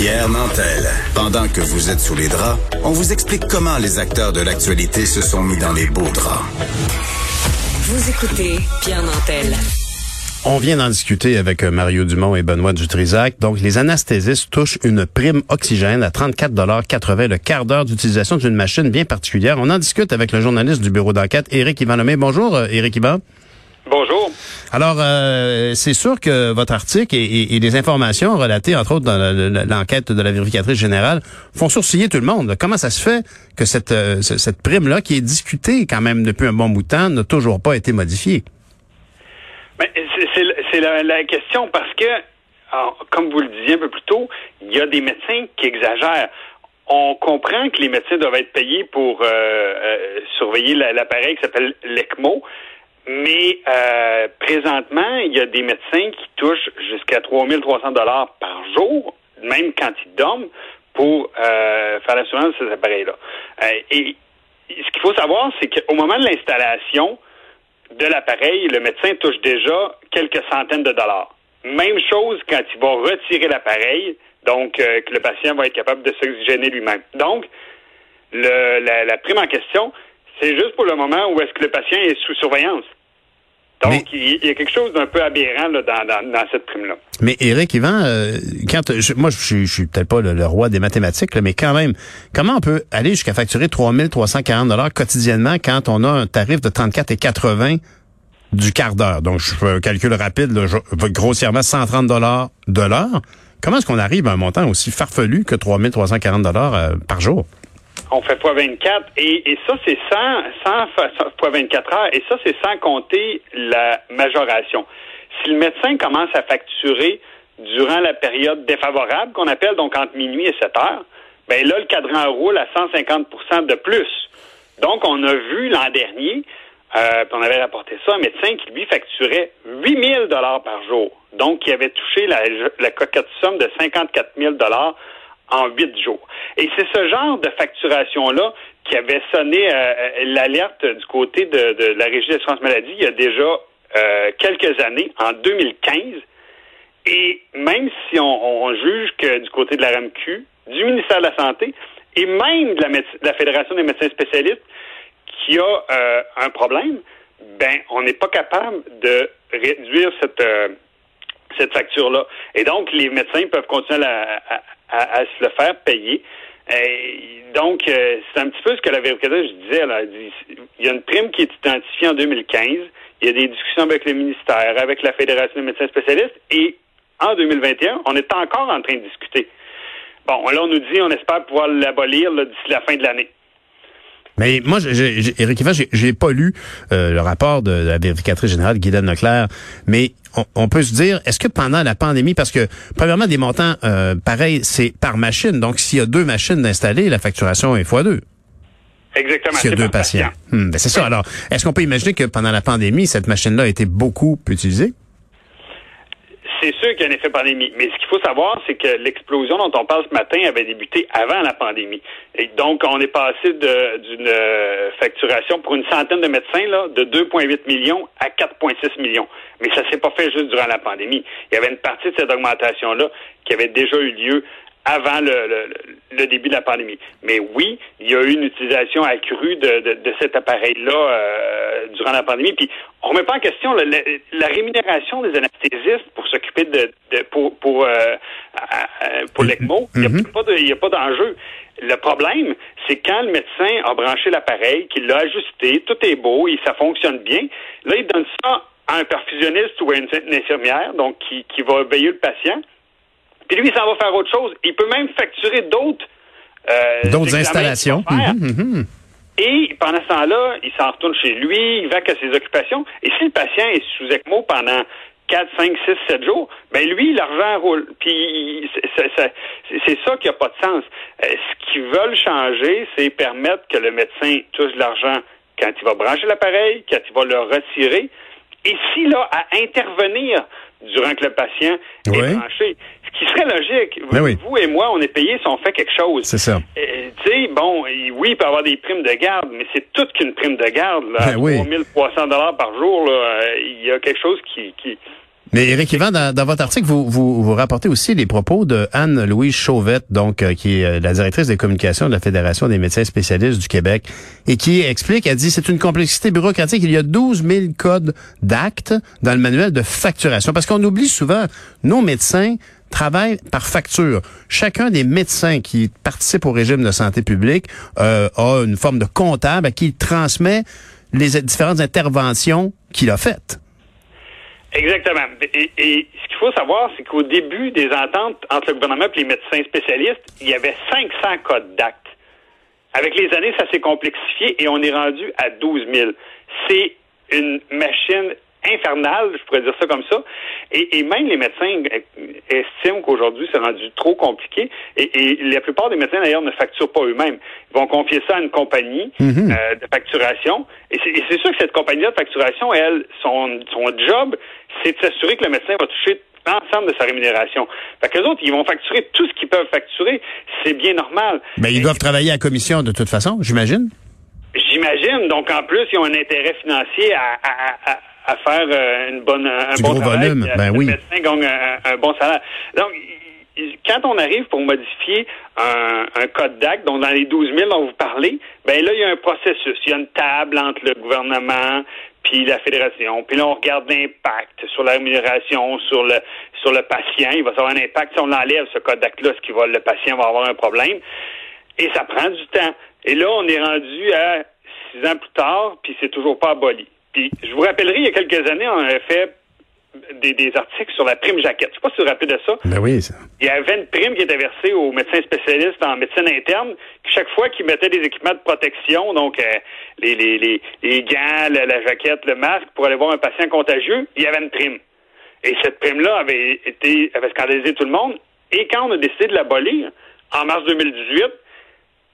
Pierre Nantel. Pendant que vous êtes sous les draps, on vous explique comment les acteurs de l'actualité se sont mis dans les beaux draps. Vous écoutez Pierre Nantel. On vient d'en discuter avec euh, Mario Dumont et Benoît Dutrisac. Donc, les anesthésistes touchent une prime oxygène à 34,80 le quart d'heure d'utilisation d'une machine bien particulière. On en discute avec le journaliste du bureau d'enquête, Éric Ivanomé. Bonjour, euh, Éric Ivan. Bonjour. Alors, euh, c'est sûr que votre article et, et, des informations relatées, entre autres, dans l'enquête de la vérificatrice générale, font sourciller tout le monde. Comment ça se fait que cette, euh, cette prime-là, qui est discutée quand même depuis un bon bout de temps, n'a toujours pas été modifiée? C'est la, la, question parce que, comme vous le disiez un peu plus tôt, il y a des médecins qui exagèrent on comprend que les médecins doivent être payés pour euh, surveiller l'appareil qui s'appelle l'ECMO, mais euh, présentement, il y a des médecins qui touchent jusqu'à 3300 dollars par jour, même quand ils dorment, pour euh, faire l'assurance de ces appareils-là. Euh, et ce qu'il faut savoir, c'est qu'au moment de l'installation de l'appareil, le médecin touche déjà quelques centaines de dollars. Même chose quand il va retirer l'appareil, donc que le patient va être capable de s'oxygéner lui-même. Donc, le, la, la prime en question, c'est juste pour le moment où est-ce que le patient est sous surveillance. Donc, il y a quelque chose d'un peu aberrant dans, dans, cette prime-là. Mais Eric Yvan, euh, quand moi je, je suis peut-être pas le, roi des mathématiques, mais quand même, comment on peut aller jusqu'à facturer 3340 dollars quotidiennement quand on a un tarif de 34,80 du quart d'heure? Donc, je fais un calcul rapide, là, grossièrement 130 dollars de l'heure. Comment est-ce qu'on arrive à un montant aussi farfelu que 3340 dollars euh, par jour? On fait fois 24 et, et ça c'est sans, sans, fois 24 heures et ça c'est sans compter la majoration. Si le médecin commence à facturer durant la période défavorable qu'on appelle donc entre minuit et 7 heures, ben là le cadran roule à 150% de plus. Donc on a vu l'an dernier euh, on avait rapporté ça, un médecin qui lui facturait 8000 dollars par jour. Donc, qui avait touché la, la coquette somme de 54 000 dollars en huit jours. Et c'est ce genre de facturation-là qui avait sonné euh, euh, l'alerte du côté de, la Régie d'assurance maladie il y a déjà euh, quelques années, en 2015. Et même si on, juge que du côté de la RAMQ, du ministère de la Santé et même de la, Fédération des médecins spécialistes qui a un problème, ben on n'est pas capable de réduire cette cette facture-là. Et donc, les médecins peuvent continuer à, à, se le faire payer. Et donc, euh, c'est un petit peu ce que la vérificatrice disait. Là. Il y a une prime qui est identifiée en 2015. Il y a des discussions avec le ministère, avec la Fédération des médecins spécialistes. Et en 2021, on est encore en train de discuter. Bon, là, on nous dit, on espère pouvoir l'abolir d'ici la fin de l'année. Mais moi, Éric Yvan, j'ai pas lu euh, le rapport de, la vérificatrice générale Guylaine Leclerc, mais on, peut se dire, est-ce que pendant la pandémie, parce que premièrement, des montants euh, pareils, c'est par machine, donc s'il y a deux machines installées, la facturation est fois deux. Exactement. S'il y a deux patients. Hmm, ben c'est ça. Alors, est-ce qu'on peut imaginer que pendant la pandémie, cette machine-là a été beaucoup utilisée? C'est sûr qu'il y a un effet pandémie. Mais ce qu'il faut savoir, c'est que l'explosion dont on parle ce matin avait débuté avant la pandémie. Et donc, on est passé d'une euh, facturation pour une centaine de médecins là, de 2,8 millions à 4,6 millions. Mais ça s'est pas fait juste durant la pandémie. Il y avait une partie de cette augmentation-là qui avait déjà eu lieu avant le, le, début de la pandémie. Mais oui, il y a eu une utilisation accrue de, de, de cet appareil-là euh, durant la pandémie. Puis on remet pas en question la, la, rémunération des anesthésistes pour s'occuper de, de, pour pour euh, pour l'ECMO. Il n'y a mm-hmm. a pas d'enjeu. Le problème, c'est quand le médecin a branché l'appareil, qu'il l'a ajusté, tout est beau, et ça fonctionne bien. Là, il donne ça à un perfusionniste ou à une infirmière, donc qui, qui va veiller le patient. Puis lui, il s'en va faire autre chose. Il peut même facturer d'autres. Euh, d'autres installations. Mhm, mhm. Et pendant ce temps-là, il s'en retourne chez lui, il va à ses occupations. Et si le patient est sous ECMO pendant 4, 5, 6, 7 jours, ben lui, l'argent roule. Puis c'est ça qui n'a pas de sens. Euh, ce qu'ils veulent changer, c'est permettre que le médecin touche l'argent quand il va brancher l'appareil, quand il va le retirer, et si là, à intervenir durant que le patient est branché. Ce qui serait logique. Ben vous, et moi, on est payé si on fait quelque chose. C'est ça. Euh, tu sais, bon, oui, il peut y avoir des primes de garde, mais c'est toute qu'une prime de garde. Là, ben 3300 dollars par jour, euh, il y a quelque chose qui, qui mais Éric Yvan, dans, dans, votre article, vous, vous, vous, rapportez aussi les propos de Anne-Louise Chauvette, donc euh, qui est euh, la directrice des communications de la Fédération des médecins spécialistes du Québec, et qui explique, elle dit, c'est une complexité bureaucratique. Il y a 12 000 codes d'actes dans le manuel de facturation, parce qu'on oublie souvent, nos médecins travaillent par facture. Chacun des médecins qui participent au régime de santé publique euh, a une forme de comptable à qui il transmet les différentes interventions qu'il a faites. Exactement. Et, ce qu'il faut savoir, c'est qu'au début des ententes entre le gouvernement et les médecins spécialistes, il y avait 500 codes d'actes. Avec les années, ça s'est complexifié et on est rendu à 12 000. C'est une machine infernale, je pourrais dire ça comme ça. Et, même les médecins estiment qu'aujourd'hui, c'est rendu trop compliqué. Et, la plupart des médecins, d'ailleurs, ne facturent pas eux-mêmes. Ils vont confier ça à une compagnie mhm. euh, de facturation. Et c'est sûr que cette compagnie de facturation, elle, son, son job, c'est de s'assurer que le médecin va toucher l'ensemble de sa rémunération. Fait que les autres, ils vont facturer tout ce qu'ils peuvent facturer. C'est bien normal. Mais ils doivent travailler à commission de toute façon, j'imagine? J'imagine. Donc, en plus, ils ont un intérêt financier à, à faire euh, une bonne, un bon volume. Ben oui. Le médecin gagne un, bon salaire. Donc, quand on arrive pour modifier un, code d'acte, donc dans les 12 000 dont vous parlez, ben là, il y a un processus. Il y a une table entre le gouvernement puis la fédération. Puis là, on regarde l'impact sur la rémunération, sur le sur le patient. Il va avoir un impact. Si on enlève ce code d'acte-là, ce qui va, le patient va avoir un problème. Et ça prend du temps. Et là, on est rendu à six ans plus tard, puis c'est toujours pas aboli. Puis je vous rappellerai, il y a quelques années, on avait fait des, articles sur la prime jaquette. Je sais pas si vous vous rappelez de ça. Ben oui, ça. Il y avait une prime qui était versée aux médecins spécialistes en médecine interne, chaque fois qu'ils mettaient des équipements de protection, donc euh, les, les, les, les, gants, la, jaquette, le masque, pour aller voir un patient contagieux, il y avait une prime. Et cette prime-là avait été avait scandalisé tout le monde. Et quand on a décidé de l'abolir, en mars 2018,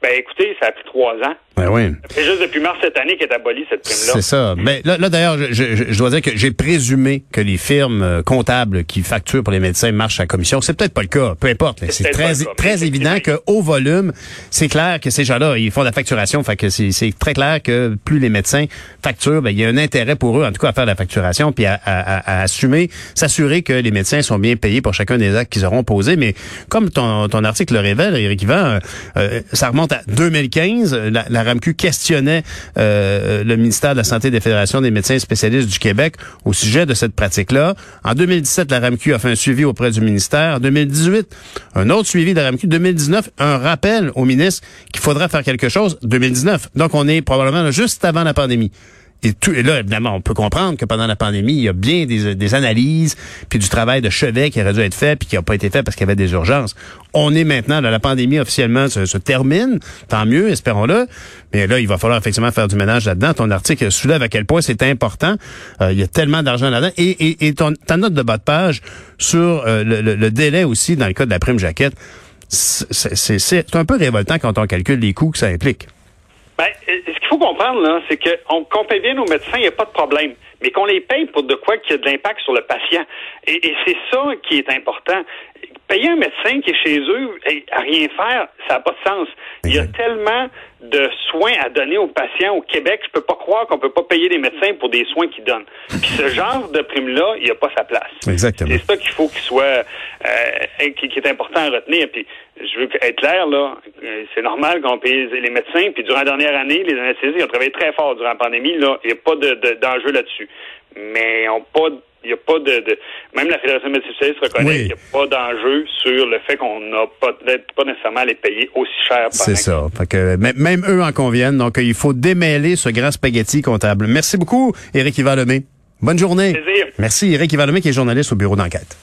ben écoutez, ça a pris trois ans. Ben oui. C'est juste depuis mars cette année qu'est abolie cette prime-là. C'est ça. Mais ben, là, là d'ailleurs, je, je, dois dire que j'ai présumé que les firmes euh, comptables qui facturent pour les médecins marchent à commission. C'est peut-être pas le cas, peu importe. C'est très, très évident que au volume, c'est clair que ces gens-là, ils font de la facturation. Fait que c'est très clair que plus les médecins facturent, ben, il y a un intérêt pour eux, en tout cas, à faire de la facturation, puis à, à, à assumer, s'assurer que les médecins sont bien payés pour chacun des actes qu'ils auront posés. Mais comme ton, ton article le révèle, Éric Yvan, euh, euh, ça remonte à 2015. La, la RAMQ questionnait euh, le ministère de la Santé des fédérations des médecins spécialistes du Québec au sujet de cette pratique-là. En 2017, la RAMQ a fait un suivi auprès du ministère. En 2018, un autre suivi de la RAMQ. 2019, un rappel au ministre qu'il faudra faire quelque chose. 2019. Donc, on est probablement juste avant la pandémie. Et, tout, et là, évidemment, on peut comprendre que pendant la pandémie, il y a bien des, analyses, puis du travail de chevet qui aurait dû être fait, puis qui n'a pas été fait parce qu'il y avait des urgences. On est maintenant, là, la pandémie officiellement se, termine, tant mieux, espérons-le. Mais là, il va falloir effectivement faire du ménage là-dedans. Ton article soulève à quel point c'est important. Euh, il y a tellement d'argent là-dedans. Et, et, et ton, ta note de bas de page sur euh, le, le, délai aussi dans le cas de la prime jaquette, c'est un peu révoltant quand on calcule les coûts que ça implique. Ben, faut comprendre, là, c'est qu'on paye bien nos médecins, il n'y a pas de problème. Mais qu'on les paye pour de quoi qu'il y a de l'impact sur le patient. Et, c'est ça qui est important. Payer un médecin qui est chez eux et à rien faire, ça n'a pas de sens. Il y a tellement de soins à donner aux patients au Québec, je peux pas croire qu'on peut pas payer des médecins pour des soins qu'ils donnent. Puis ce genre de prime-là, il n'y a pas sa place. Exactement. C'est ça qu'il faut qu'il soit, euh, qui, est important à retenir. Puis je veux être clair, là, euh, c'est normal qu'on paye les médecins. Puis durant la dernière année, les anesthésistes ont travaillé très fort durant la pandémie. Là, il n'y a pas d'enjeu là-dessus. Mais on pas il n'y a pas de, même la Fédération des médecins reconnaît qu'il n'y a pas d'enjeu sur le fait qu'on n'a pas peut-être pas nécessairement à les payer aussi cher. C'est ça. que, même eux en conviennent. Donc, il faut démêler ce grand spaghetti comptable. Merci beaucoup, Éric Yvan Bonne journée. Plaisir. Merci, Éric Yvan qui est journaliste au bureau d'enquête.